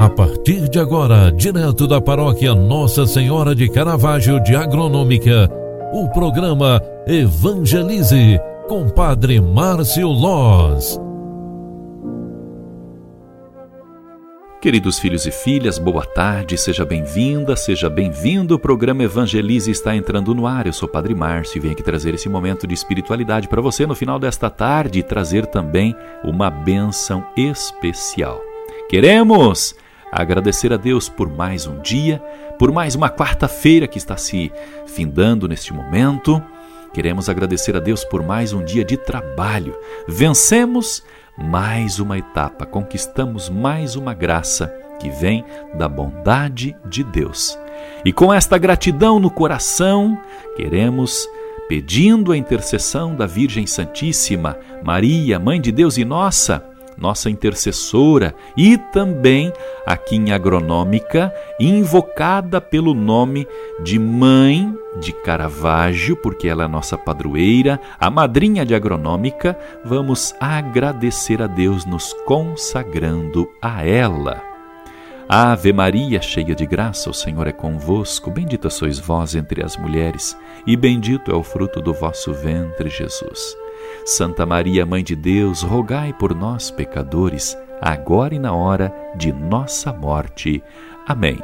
A partir de agora, direto da paróquia Nossa Senhora de Caravaggio de Agronômica, o programa Evangelize com Padre Márcio Loz. Queridos filhos e filhas, boa tarde, seja bem-vinda, seja bem-vindo. O programa Evangelize está entrando no ar. Eu sou Padre Márcio e venho aqui trazer esse momento de espiritualidade para você no final desta tarde e trazer também uma bênção especial. Queremos agradecer a Deus por mais um dia, por mais uma quarta-feira que está se findando neste momento. Queremos agradecer a Deus por mais um dia de trabalho. Vencemos mais uma etapa, conquistamos mais uma graça que vem da bondade de Deus. E com esta gratidão no coração, queremos pedindo a intercessão da Virgem Santíssima, Maria, Mãe de Deus e nossa, nossa intercessora, e também aqui em Agronômica, invocada pelo nome de Mãe de Caravaggio, porque ela é nossa padroeira, a madrinha de Agronômica, vamos agradecer a Deus nos consagrando a ela. Ave Maria, cheia de graça, o Senhor é convosco. Bendita sois vós entre as mulheres, e bendito é o fruto do vosso ventre, Jesus. Santa Maria, Mãe de Deus, rogai por nós, pecadores, agora e na hora de nossa morte. Amém.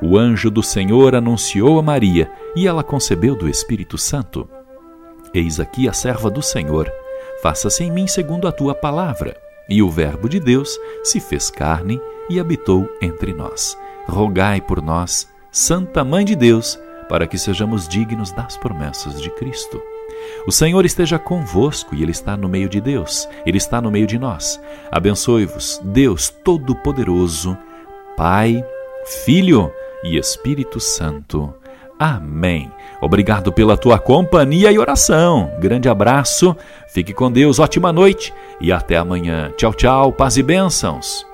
O anjo do Senhor anunciou a Maria e ela concebeu do Espírito Santo. Eis aqui a serva do Senhor. Faça-se em mim segundo a tua palavra. E o Verbo de Deus se fez carne e habitou entre nós. Rogai por nós, Santa Mãe de Deus, para que sejamos dignos das promessas de Cristo. O Senhor esteja convosco e Ele está no meio de Deus, Ele está no meio de nós. Abençoe-vos, Deus Todo-Poderoso, Pai, Filho e Espírito Santo. Amém. Obrigado pela tua companhia e oração. Grande abraço, fique com Deus, ótima noite e até amanhã. Tchau, tchau, paz e bênçãos.